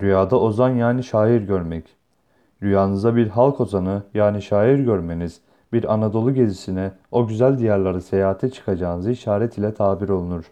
Rüyada ozan yani şair görmek. Rüyanızda bir halk ozanı yani şair görmeniz, bir Anadolu gezisine, o güzel diyarları seyahate çıkacağınızı işaret ile tabir olunur.